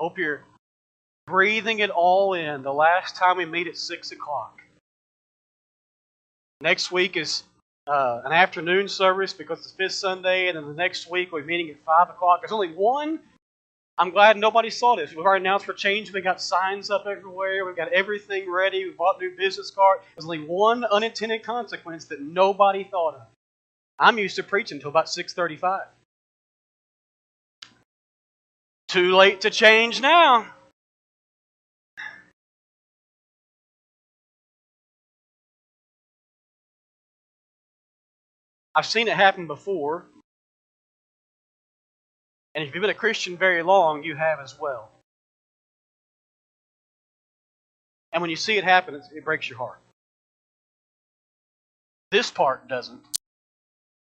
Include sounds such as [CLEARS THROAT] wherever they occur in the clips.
Hope you're breathing it all in. The last time we meet at 6 o'clock. Next week is uh, an afternoon service because it's fifth Sunday, and then the next week we're meeting at 5 o'clock. There's only one. I'm glad nobody saw this. We've already announced for change. We've got signs up everywhere. We've got everything ready. We bought new business cards. There's only one unintended consequence that nobody thought of. I'm used to preaching until about 6:35. Too late to change now. I've seen it happen before. And if you've been a Christian very long, you have as well. And when you see it happen, it breaks your heart. This part doesn't.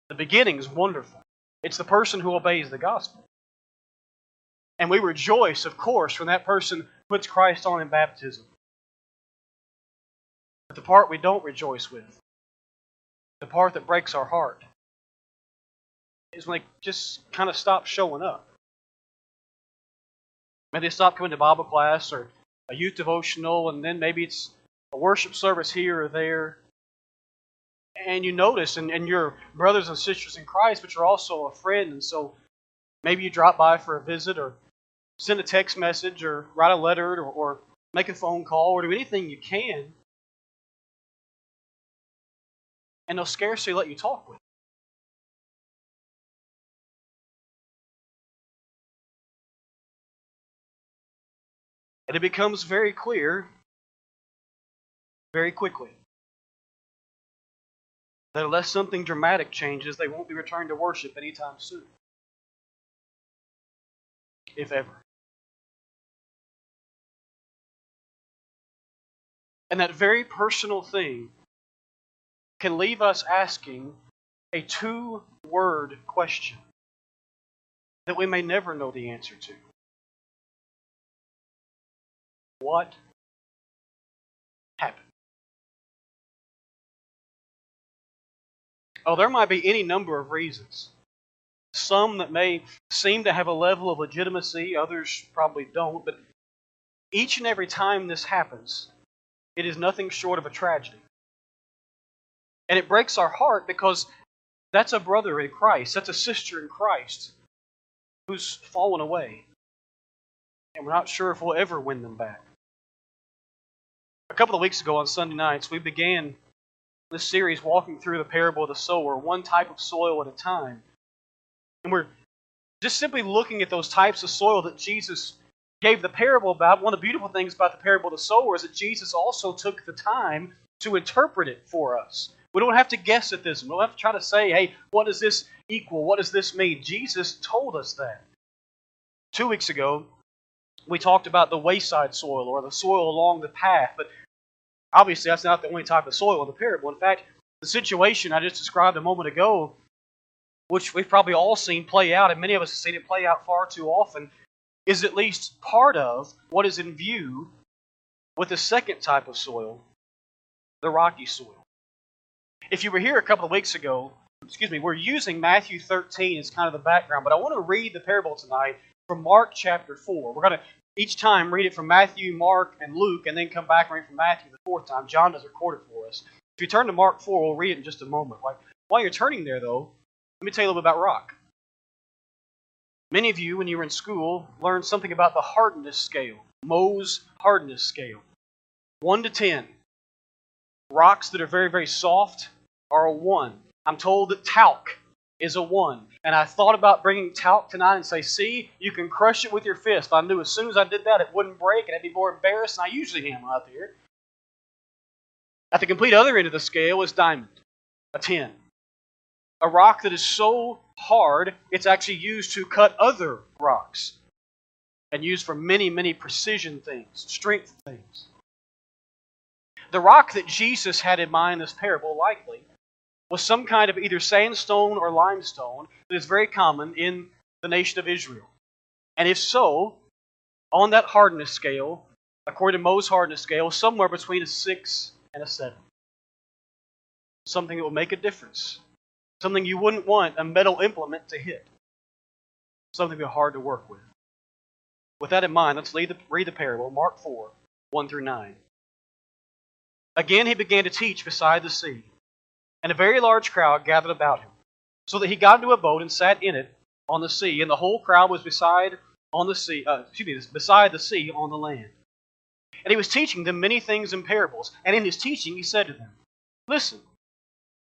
The beginning is wonderful. It's the person who obeys the gospel. And we rejoice, of course, when that person puts Christ on in baptism. But the part we don't rejoice with, the part that breaks our heart, is when they just kind of stop showing up. Maybe they stop coming to Bible class or a youth devotional, and then maybe it's a worship service here or there. And you notice, and, and you're brothers and sisters in Christ, but you're also a friend, and so maybe you drop by for a visit or send a text message or write a letter or, or make a phone call or do anything you can. And they'll scarcely let you talk with. Them. And it becomes very clear very quickly that unless something dramatic changes, they won't be returned to worship anytime soon. If ever. And that very personal thing can leave us asking a two word question that we may never know the answer to. What happened? Oh, there might be any number of reasons. Some that may seem to have a level of legitimacy, others probably don't, but each and every time this happens, it is nothing short of a tragedy. And it breaks our heart because that's a brother in Christ, that's a sister in Christ who's fallen away. And we're not sure if we'll ever win them back. A couple of weeks ago on Sunday nights, we began this series walking through the parable of the sower, one type of soil at a time. And we're just simply looking at those types of soil that Jesus gave the parable about. One of the beautiful things about the parable of the sower is that Jesus also took the time to interpret it for us. We don't have to guess at this. We don't have to try to say, hey, what does this equal? What does this mean? Jesus told us that. Two weeks ago, we talked about the wayside soil or the soil along the path, but obviously that's not the only type of soil in the parable. In fact, the situation I just described a moment ago, which we've probably all seen play out, and many of us have seen it play out far too often, is at least part of what is in view with the second type of soil, the rocky soil. If you were here a couple of weeks ago, excuse me, we're using Matthew 13 as kind of the background, but I want to read the parable tonight from Mark chapter 4. We're going to each time read it from Matthew, Mark, and Luke, and then come back and read from Matthew the fourth time. John does record it for us. If you turn to Mark 4, we'll read it in just a moment. While you're turning there, though, let me tell you a little bit about rock. Many of you, when you were in school, learned something about the hardness scale, Mohs hardness scale. 1 to 10. Rocks that are very, very soft are a 1. I'm told that talc is a 1. And I thought about bringing talc tonight and say, see, you can crush it with your fist. I knew as soon as I did that, it wouldn't break, and I'd be more embarrassed than I usually am out there. At the complete other end of the scale is diamond, a 10 a rock that is so hard it's actually used to cut other rocks and used for many, many precision things, strength things. The rock that Jesus had in mind in this parable likely was some kind of either sandstone or limestone that is very common in the nation of Israel. And if so, on that hardness scale, according to Mohs hardness scale, somewhere between a 6 and a 7. Something that will make a difference Something you wouldn't want a metal implement to hit. Something that hard to work with. With that in mind, let's read the, read the parable, Mark 4, 1 through 9. Again he began to teach beside the sea, and a very large crowd gathered about him, so that he got into a boat and sat in it on the sea, and the whole crowd was beside on the sea, uh, excuse me, beside the sea on the land. And he was teaching them many things in parables, and in his teaching he said to them, Listen,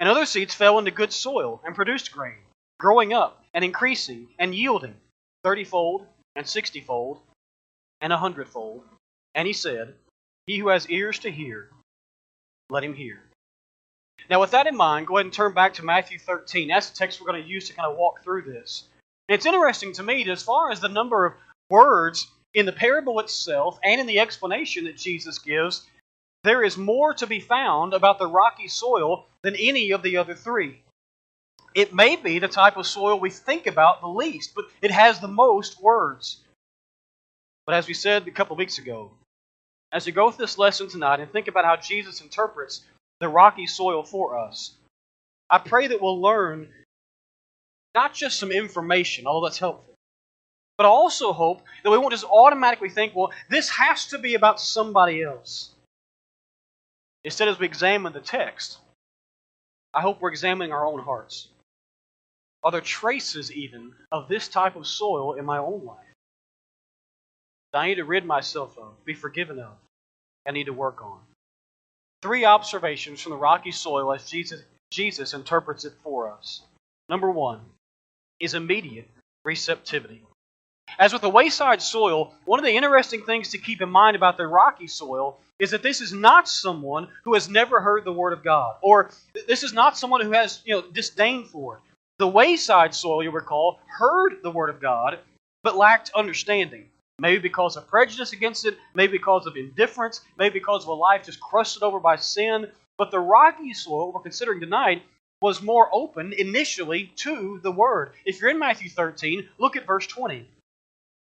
And other seeds fell into good soil and produced grain, growing up and increasing and yielding thirtyfold and sixtyfold and a hundredfold. And he said, He who has ears to hear, let him hear. Now, with that in mind, go ahead and turn back to Matthew 13. That's the text we're going to use to kind of walk through this. And it's interesting to me as far as the number of words in the parable itself and in the explanation that Jesus gives, there is more to be found about the rocky soil than any of the other three. It may be the type of soil we think about the least, but it has the most words. But as we said a couple weeks ago, as we go through this lesson tonight and think about how Jesus interprets the rocky soil for us, I pray that we'll learn not just some information, although that's helpful, but I also hope that we won't just automatically think, well, this has to be about somebody else. Instead, as we examine the text, I hope we're examining our own hearts. Are there traces, even, of this type of soil in my own life? that I need to rid myself of, be forgiven of, and need to work on. Three observations from the rocky soil as Jesus, Jesus interprets it for us. Number one is immediate receptivity. As with the wayside soil, one of the interesting things to keep in mind about the rocky soil is that this is not someone who has never heard the Word of God, or this is not someone who has you know disdain for it. The wayside soil, you recall, heard the Word of God, but lacked understanding. Maybe because of prejudice against it, maybe because of indifference, maybe because of a life just crusted over by sin. But the rocky soil we're considering tonight was more open initially to the Word. If you're in Matthew 13, look at verse 20,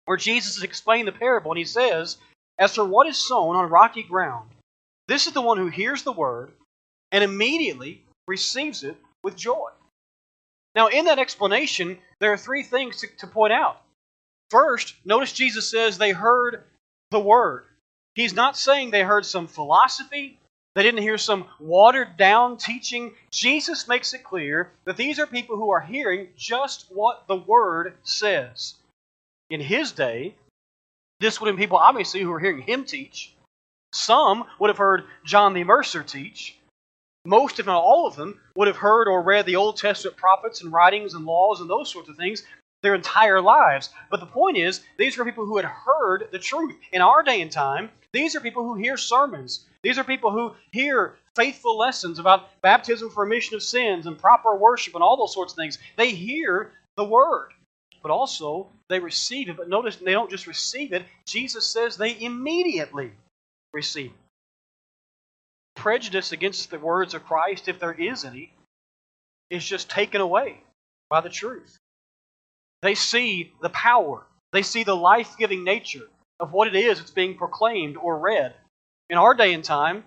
where Jesus is explaining the parable, and he says, As for what is sown on rocky ground, this is the one who hears the Word and immediately receives it with joy. Now, in that explanation, there are three things to, to point out. First, notice Jesus says they heard the word. He's not saying they heard some philosophy, they didn't hear some watered down teaching. Jesus makes it clear that these are people who are hearing just what the word says. In his day, this would have been people obviously who were hearing him teach. Some would have heard John the Immerser teach. Most, if not all of them, would have heard or read the Old Testament prophets and writings and laws and those sorts of things their entire lives. But the point is, these are people who had heard the truth. In our day and time, these are people who hear sermons. These are people who hear faithful lessons about baptism for remission of sins and proper worship and all those sorts of things. They hear the word, but also they receive it. But notice they don't just receive it, Jesus says they immediately receive it. Prejudice against the words of Christ, if there is any, is just taken away by the truth. They see the power, they see the life giving nature of what it is that's being proclaimed or read. In our day and time,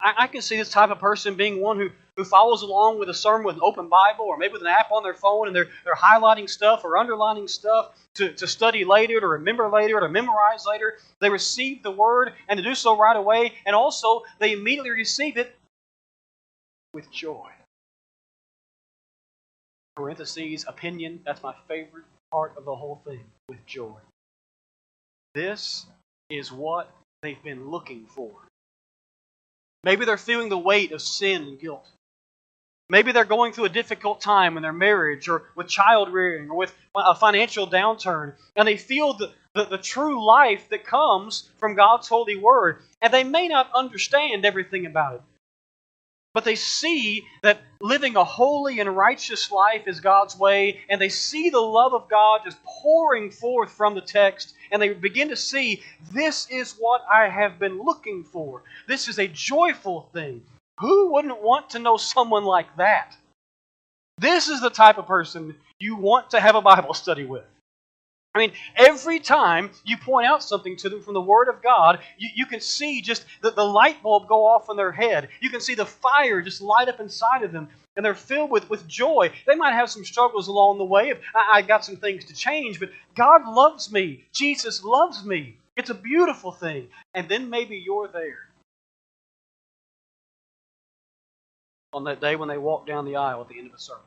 I, I, can see this type of person being one who, who follows along with a sermon with an open Bible or maybe with an app on their phone and they're, they're highlighting stuff or underlining stuff to, to study later, to remember later, to memorize later. They receive the word and to do so right away, and also they immediately receive it with joy parentheses, opinion. That's my favorite part of the whole thing with joy. This is what they've been looking for. Maybe they're feeling the weight of sin and guilt. Maybe they're going through a difficult time in their marriage or with child rearing or with a financial downturn, and they feel the, the, the, true life that comes from God's holy word, and they may not understand everything about it. but they see that living a holy and righteous life is God's way, and they see the love of God just pouring forth from the text, and they begin to see this is what I have been looking for. This is a joyful thing. Who wouldn't want to know someone like that? This is the type of person you want to have a Bible study with. I mean, every time you point out something to them from the Word of God, you, you can see just the, the light bulb go off in their head. You can see the fire just light up inside of them, and they're filled with, with joy. They might have some struggles along the way. If I, I got some things to change, but God loves me. Jesus loves me. It's a beautiful thing. And then maybe you're there. On that day when they walk down the aisle at the end of a sermon.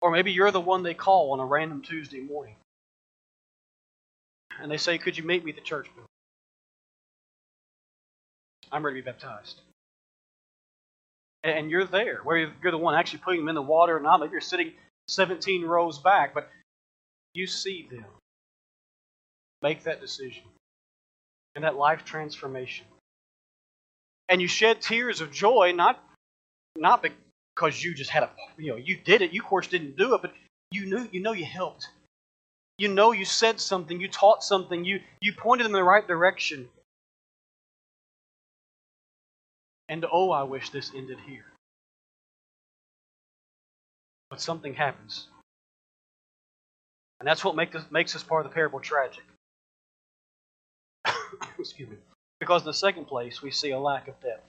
Or maybe you're the one they call on a random Tuesday morning. And they say, Could you meet me at the church building? I'm ready to be baptized. And you're there, where you're the one actually putting them in the water or not. Maybe you're sitting 17 rows back, but you see them make that decision and that life transformation. And you shed tears of joy, not, not because you just had a you know you did it. You of course didn't do it, but you knew you know you helped. You know you said something, you taught something, you you pointed them in the right direction. And oh, I wish this ended here. But something happens. And that's what make us, makes this part of the parable tragic. [COUGHS] Excuse me. Because in the second place, we see a lack of depth.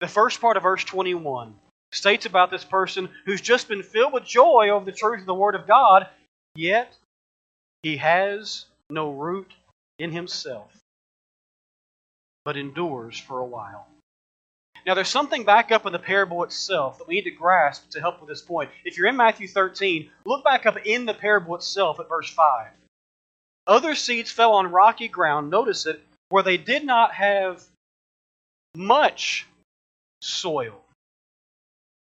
The first part of verse 21 states about this person who's just been filled with joy over the truth of the Word of God, yet he has no root in himself, but endures for a while. Now, there's something back up in the parable itself that we need to grasp to help with this point. If you're in Matthew 13, look back up in the parable itself at verse 5. Other seeds fell on rocky ground, notice it, where they did not have much soil.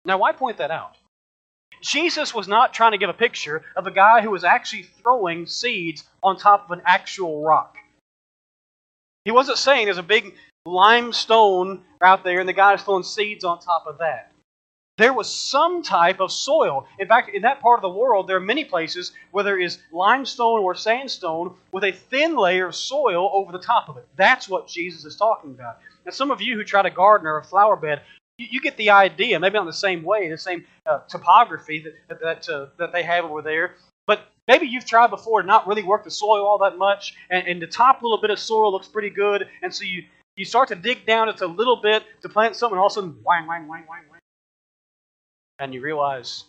Now, why point that out? Jesus was not trying to give a picture of a guy who was actually throwing seeds on top of an actual rock. He wasn't saying there's a big limestone out there and the guy is throwing seeds on top of that. There was some type of soil. In fact, in that part of the world, there are many places where there is limestone or sandstone with a thin layer of soil over the top of it. That's what Jesus is talking about. Now, some of you who try to garden or a flower bed, you, you get the idea. Maybe not the same way, the same uh, topography that that uh, that they have over there. But maybe you've tried before to not really work the soil all that much, and, and the top little bit of soil looks pretty good, and so you you start to dig down just a little bit to plant something, and all of a sudden, wang, wang, wang, wang, wang, and you realize,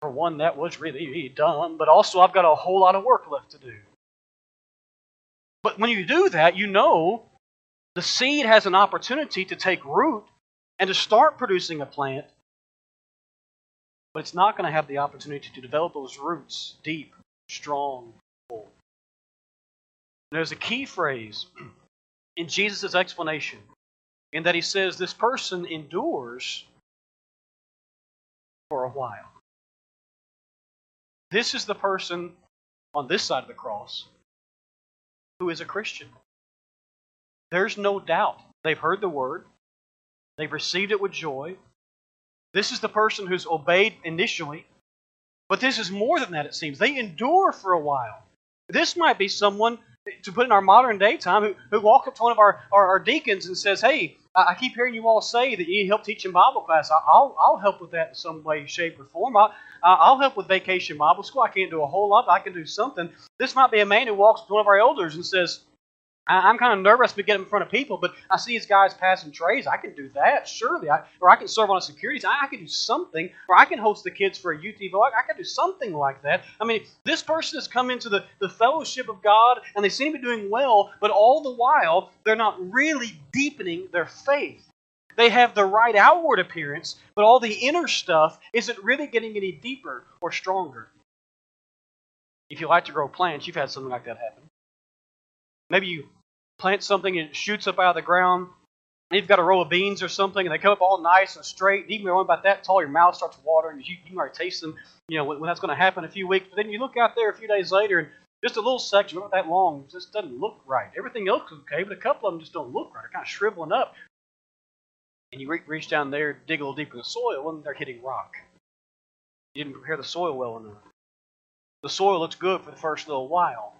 for one, that was really dumb, but also I've got a whole lot of work left to do. But when you do that, you know the seed has an opportunity to take root and to start producing a plant, but it's not going to have the opportunity to develop those roots deep, strong, full. There's a key phrase [CLEARS THROAT] in Jesus' explanation in that he says this person endures for a while. This is the person on this side of the cross who is a Christian. There's no doubt. They've heard the word, They've received it with joy. This is the person who's obeyed initially. But this is more than that, it seems. They endure for a while. This might be someone, to put in our modern day time, who, who walks up to one of our, our, our deacons and says, Hey, I keep hearing you all say that you need help teaching Bible class. I'll, I'll help with that in some way, shape, or form. I'll, I'll help with vacation Bible school. I can't do a whole lot, but I can do something. This might be a man who walks up to one of our elders and says, I'm kind of nervous to get in front of people, but I see these guys passing trays. I can do that, surely. I, or I can serve on a securities. I, I, can do something. Or I can host the kids for a UTV. I, I can do something like that. I mean, this person has come into the, the fellowship of God, and they seem to be doing well, but all the while, they're not really deepening their faith. They have the right outward appearance, but all the inner stuff isn't really getting any deeper or stronger. If you like to grow plants, you've had something like that happen. Maybe you plant something and it shoots up out of the ground. You've got a row of beans or something, and they come up all nice and straight. And Even when about that tall, your mouth starts watering. You, you can already taste them. You know when, when that's going to happen in a few weeks. But then you look out there a few days later, and Just a little section, not that long, just doesn't look right. Everything else is okay, but a couple of them just don't look right. They're kind of shriveling up. And you reach down there, dig a little deeper in the soil, and they're hitting rock. You didn't prepare the soil well enough. The soil looks good for the first little while,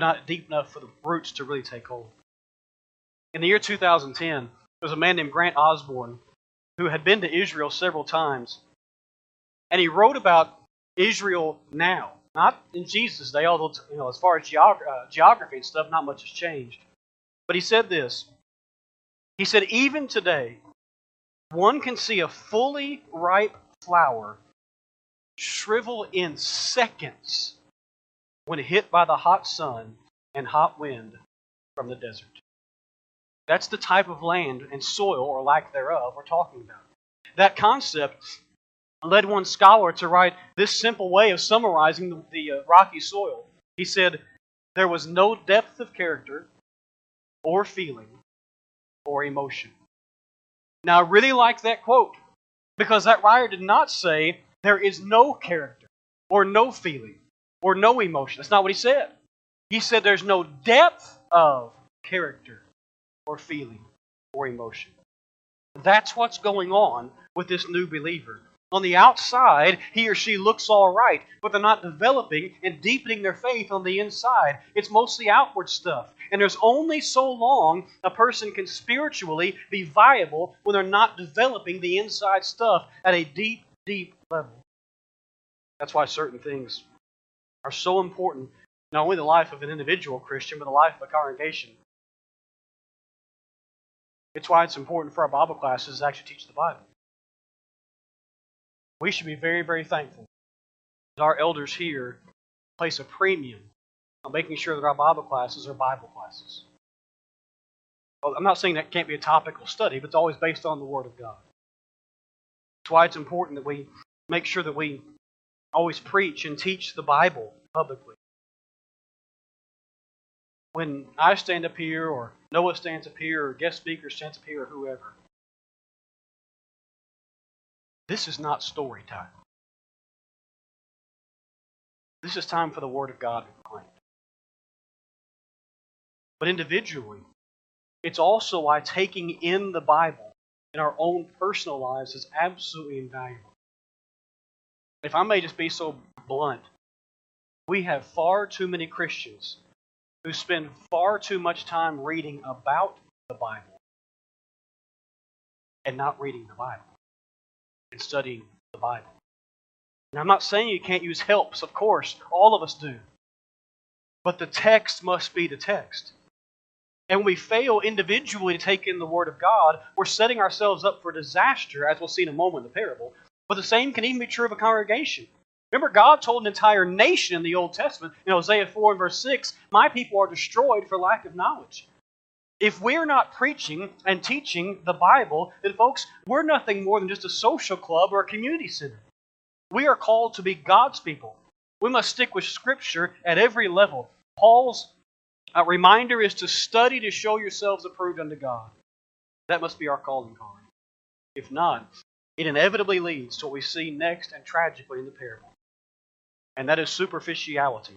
but not deep enough for the roots to really take hold. In the year 2010, there was a man named Grant Osborne who had been to Israel several times, and he wrote about Israel now, not in Jesus' day, although you know as far as geog- uh, geography and stuff, not much has changed. But he said this. He said, even today, one can see a fully ripe flower shrivel in seconds when hit by the hot sun and hot wind from the desert. That's the type of land and soil, or lack thereof, we're talking about. That concept led one scholar to write this simple way of summarizing the, the uh, rocky soil. He said, There was no depth of character, or feeling, or emotion. Now, I really like that quote because that writer did not say there is no character, or no feeling, or no emotion. That's not what he said. He said there's no depth of character, or feeling, or emotion. That's what's going on with this new believer. On the outside, he or she looks all right, but they're not developing and deepening their faith on the inside. It's mostly outward stuff. And there's only so long a person can spiritually be viable when they're not developing the inside stuff at a deep, deep level. That's why certain things are so important, not only the life of an individual Christian, but the life of a congregation. It's why it's important for our Bible classes to actually teach the Bible. We should be very, very thankful that our elders here place a premium on making sure that our Bible classes are Bible classes. Well, I'm not saying that can't be a topical study, but it's always based on the Word of God. That's why it's important that we make sure that we always preach and teach the Bible publicly. When I stand up here, or Noah stands up here, or guest speaker stands up here, or whoever, this is not story time. This is time for the Word of God to be. But individually, it's also why taking in the Bible in our own personal lives is absolutely invaluable. If I may just be so blunt, we have far too many Christians who spend far too much time reading about the Bible and not reading the Bible and studying the Bible. Now, I'm not saying you can't use helps, of course, all of us do. But the text must be the text. And when we fail individually to take in the Word of God, we're setting ourselves up for disaster, as we'll see in a moment in the parable. But the same can even be true of a congregation. Remember, God told an entire nation in the Old Testament, in Hosea 4 and verse 6, My people are destroyed for lack of knowledge. If we're not preaching and teaching the Bible, then, folks, we're nothing more than just a social club or a community center. We are called to be God's people. We must stick with Scripture at every level. Paul's uh, reminder is to study to show yourselves approved unto God. That must be our calling card. If not, it inevitably leads to what we see next and tragically in the parable. And that is superficiality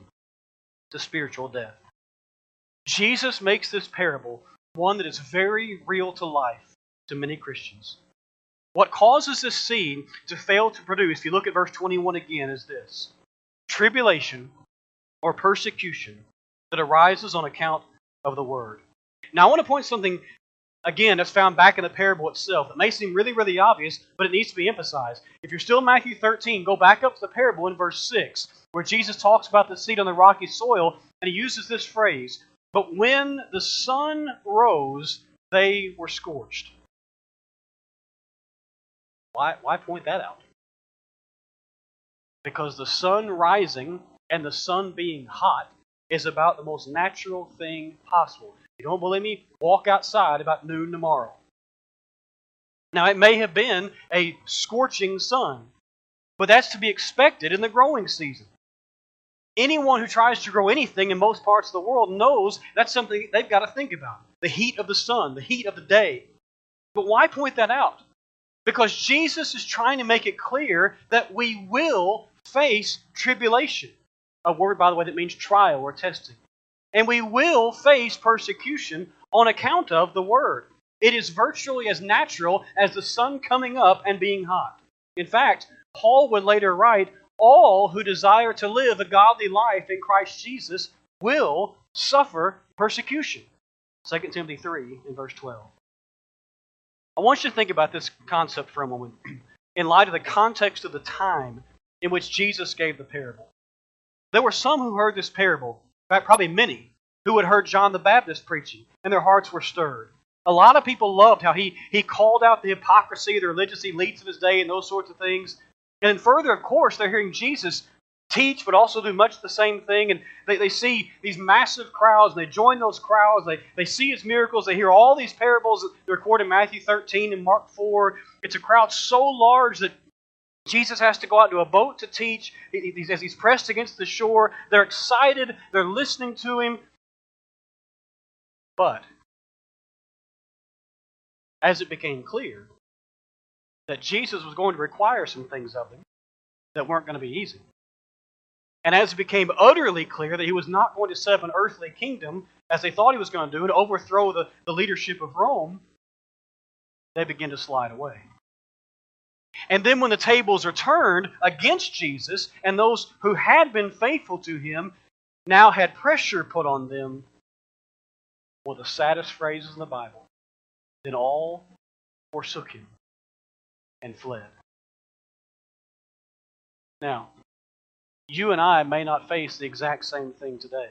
to spiritual death. Jesus makes this parable one that is very real to life to many Christians. What causes this seed to fail to produce, if you look at verse 21 again, is this tribulation or persecution that arises on account of the word. Now, I want to point something again, that's found back in the parable itself. It may seem really, really obvious, but it needs to be emphasized. If you're still in Matthew 13, go back up to the parable in verse 6, where Jesus talks about the seed on the rocky soil, and he uses this phrase But when the sun rose, they were scorched. Why, why point that out? Because the sun rising and the sun being hot is about the most natural thing possible. You don't believe me? Walk outside about noon tomorrow. Now, it may have been a scorching sun, but that's to be expected in the growing season. Anyone who tries to grow anything in most parts of the world knows that's something they've got to think about the heat of the sun, the heat of the day. But why point that out? Because Jesus is trying to make it clear that we will face tribulation. a word, by the way, that means trial or testing. And we will face persecution on account of the word. It is virtually as natural as the sun coming up and being hot. In fact, Paul would later write, All who desire to live a godly life in Christ Jesus will suffer persecution. 2 Timothy 3 in verse 12. I want you to think about this concept for a moment [CLEARS THROAT] in light of the context of the time in which Jesus gave the parable. There were some who heard this parable, fact, probably many, who had heard John the Baptist preaching, and their hearts were stirred. A lot of people loved how he, he called out the hypocrisy of the religious elites of his day and those sorts of things. And further, of course, they're hearing Jesus teach, but also do much the same thing. And they, they see these massive crowds, and they join those crowds. They, they see his miracles. They hear all these parables that record in Matthew 13 and Mark 4. It's a crowd so large that Jesus has to go out to a boat to teach. As he's pressed against the shore, they're excited. They're listening to him. But as it became clear that Jesus was going to require some things of them that weren't going to be easy, and as it became utterly clear that he was not going to set up an earthly kingdom as they thought he was going to do and overthrow the, the leadership of Rome, they began to slide away. And then when the tables are turned against Jesus, and those who had been faithful to him now had pressure put on them, one of the saddest phrases in the Bible, then all forsook him and fled. Now, you and I may not face the exact same thing today.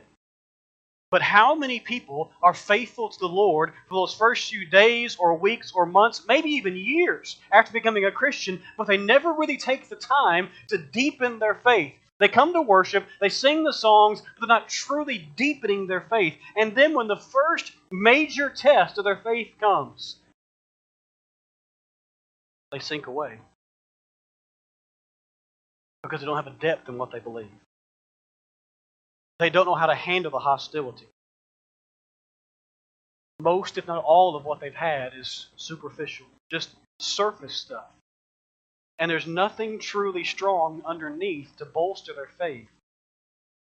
But how many people are faithful to the Lord for those first few days or weeks or months, maybe even years after becoming a Christian, but they never really take the time to deepen their faith? They come to worship, they sing the songs, but they're not truly deepening their faith. And then when the first major test of their faith comes, they sink away because they don't have a depth in what they believe. They don't know how to handle the hostility. Most, if not all, of what they've had is superficial, just surface stuff. And there's nothing truly strong underneath to bolster their faith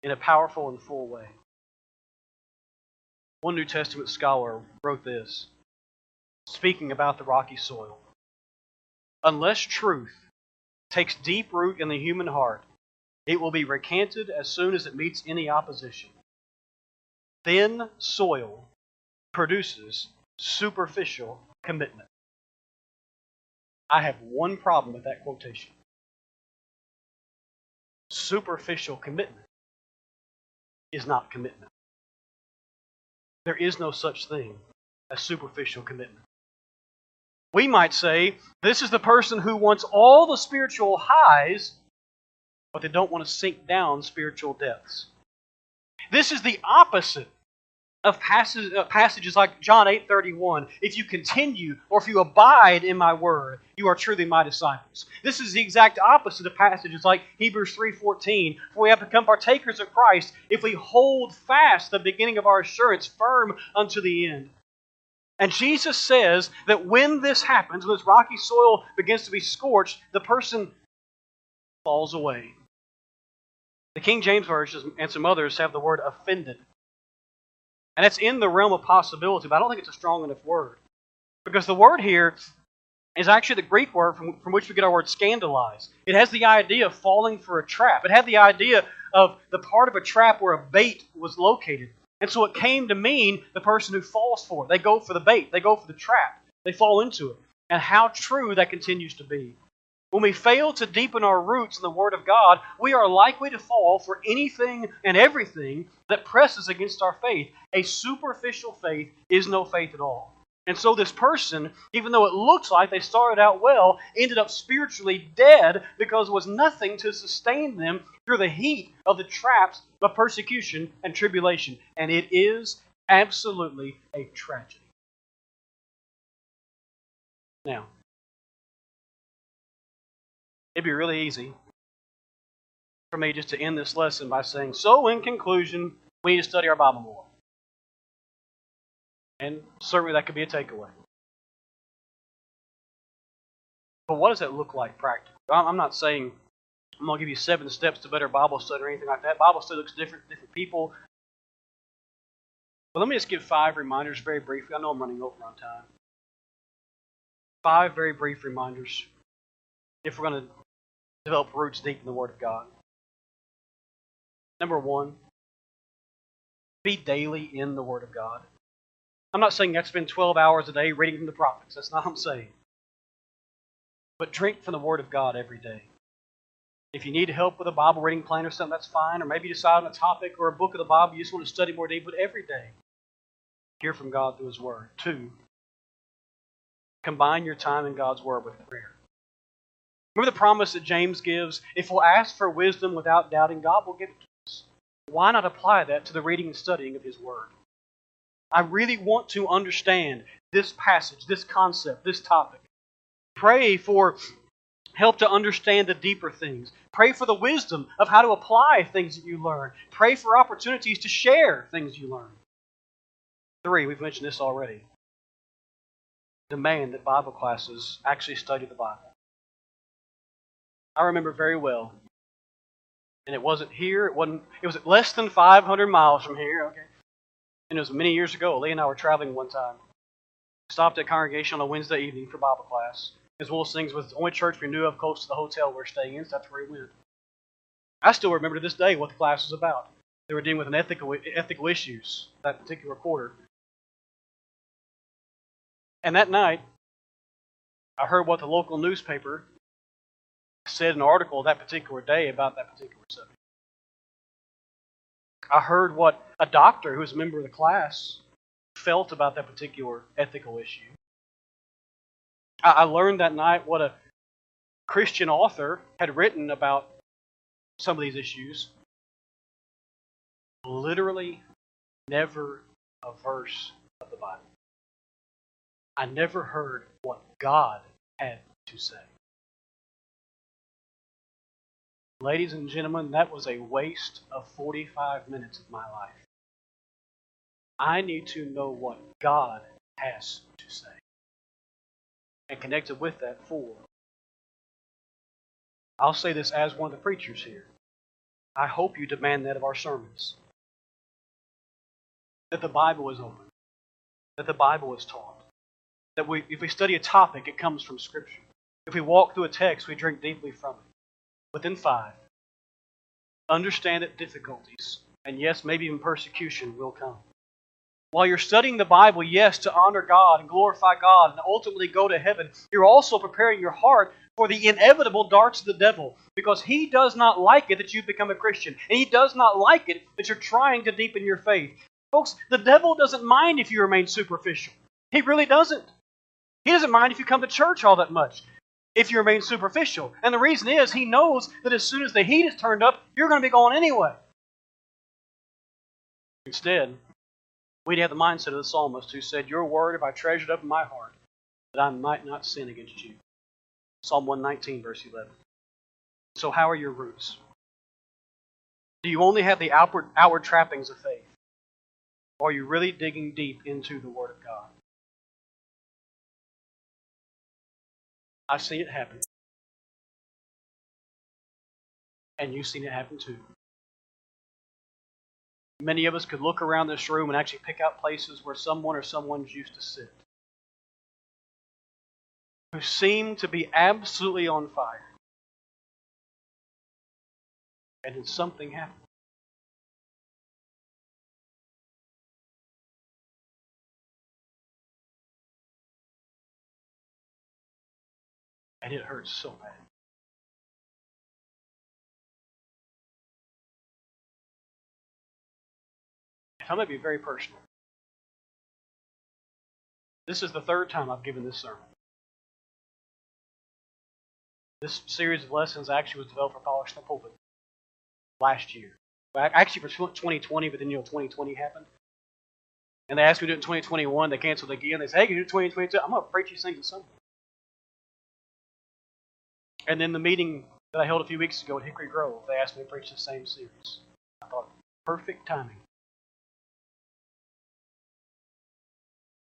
in a powerful and full way. One New Testament scholar wrote this, speaking about the rocky soil. Unless truth takes deep root in the human heart, it will be recanted as soon as it meets any opposition. Thin soil produces superficial commitment. I have one problem with that quotation. Superficial commitment is not commitment. There is no such thing as superficial commitment. We might say this is the person who wants all the spiritual highs but they don't want to sink down spiritual depths. This is the opposite of passage, uh, passages like John 8:31. If you continue or if you abide in my word, you are truly my disciples. This is the exact opposite of passages like Hebrews 3:14. For we have become partakers of Christ if we hold fast the beginning of our assurance firm unto the end. And Jesus says that when this happens, when this rocky soil begins to be scorched, the person falls away. The King James Version and some others have the word offended. And it's in the realm of possibility, but I don't think it's a strong enough word. Because the word here is actually the Greek word from, from which we get our word scandalize. It has the idea of falling for a trap. It had the idea of the part of a trap where a bait was located. And so it came to mean the person who falls for it. They go for the bait, they go for the trap, they fall into it. And how true that continues to be. When we fail to deepen our roots in the Word of God, we are likely to fall for anything and everything that presses against our faith. A superficial faith is no faith at all. And so, this person, even though it looks like they started out well, ended up spiritually dead because there was nothing to sustain them through the heat of the traps of persecution and tribulation. And it is absolutely a tragedy. Now, It'd be really easy for me just to end this lesson by saying, So, in conclusion, we need to study our Bible more. And certainly that could be a takeaway. But what does that look like practically? I'm not saying I'm going to give you seven steps to better Bible study or anything like that. Bible study looks different to different people. But let me just give five reminders very briefly. I know I'm running over on time. Five very brief reminders if we're going to develop roots deep in the Word of God. Number one, be daily in the Word of God. I'm not saying you have to spend 12 hours a day reading from the prophets. That's not what I'm saying. But drink from the Word of God every day. If you need help with a Bible reading plan or something, that's fine. Or maybe you decide on a topic or a book of the Bible you just want to study more deeply. But every day, hear from God through His Word. Two, combine your time in God's Word with prayer. Remember the promise that James gives? If we'll ask for wisdom without doubting, God will give it to us. Why not apply that to the reading and studying of His Word? I really want to understand this passage, this concept, this topic. Pray for help to understand the deeper things. Pray for the wisdom of how to apply things that you learn. Pray for opportunities to share things you learn. Three, we've mentioned this already. Demand that Bible classes actually study the Bible. I remember very well. And it wasn't here, it wasn't it was less than 500 miles from here, okay? And it was many years ago. Lee and I were traveling one time. Stopped at congregation on a Wednesday evening for Bible class. As of those things was the only church we knew of close to the hotel we are staying in, so that's where we went. I still remember to this day what the class was about. They were dealing with an ethical ethical issues that particular quarter. And that night, I heard what the local newspaper said an article that particular day about that particular subject. I heard what a doctor who was a member of the class felt about that particular ethical issue. I learned that night what a Christian author had written about some of these issues. Literally, never a verse of the Bible. I never heard what God had to say. Ladies and gentlemen, that was a waste of 45 minutes of my life. I need to know what God has to say. And connected with that, four. I'll say this as one of the preachers here. I hope you demand that of our sermons. That the Bible is open. That the Bible is taught. That we, if we study a topic, it comes from Scripture. If we walk through a text, we drink deeply from it. Within five, understand that difficulties, and yes, maybe even persecution, will come. While you're studying the Bible, yes, to honor God and glorify God and ultimately go to heaven, you're also preparing your heart for the inevitable darts of the devil because he does not like it that you've become a Christian, and he does not like it that you're trying to deepen your faith. Folks, the devil doesn't mind if you remain superficial. He really doesn't. He doesn't mind if you come to church all that much if you remain superficial. And the reason is he knows that as soon as the heat is turned up, you're going to be going anyway. Instead, we'd have the mindset of the psalmist who said, Your word have I treasured up in my heart, that I might not sin against you. Psalm 119, verse 11. So, how are your roots? Do you only have the outward, outward trappings of faith? Or are you really digging deep into the Word of God? I've seen it happen. And you've seen it happen too. Many of us could look around this room and actually pick out places where someone or someone's used to sit. Who seem to be absolutely on fire. And then something happened. And it hurts so bad. I'm going to be very personal. This is the third time I've given this sermon. This series of lessons actually was developed for Polish the Pulpit last year. Actually for 2020, but then you know 2020 happened. And they asked me to do it in 2021. They canceled again. They said, hey, can you do it 2022? I'm going to preach these things at some point. And then the meeting that I held a few weeks ago at Hickory Grove, they asked me to preach the same series. I thought, perfect timing.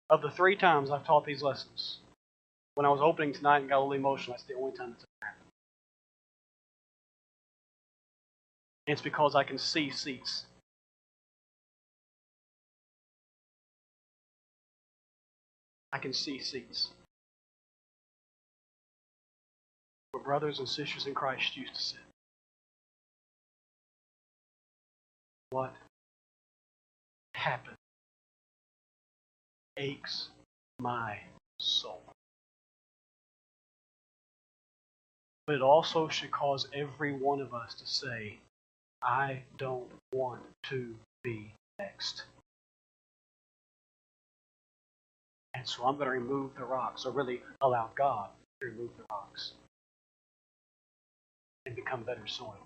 Of the three times I've taught these lessons, when I was opening tonight and got a little emotional, that's the only time it's ever happened. And it's because I can see seats. I can see seats. Where brothers and sisters in Christ used to sit. What happened aches my soul. But it also should cause every one of us to say, I don't want to be next. And so I'm going to remove the rocks, or really allow God to remove the rocks and become better soil.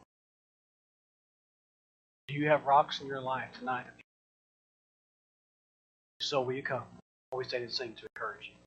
Do you have rocks in your life tonight? So will you come? Always say the same to encourage you.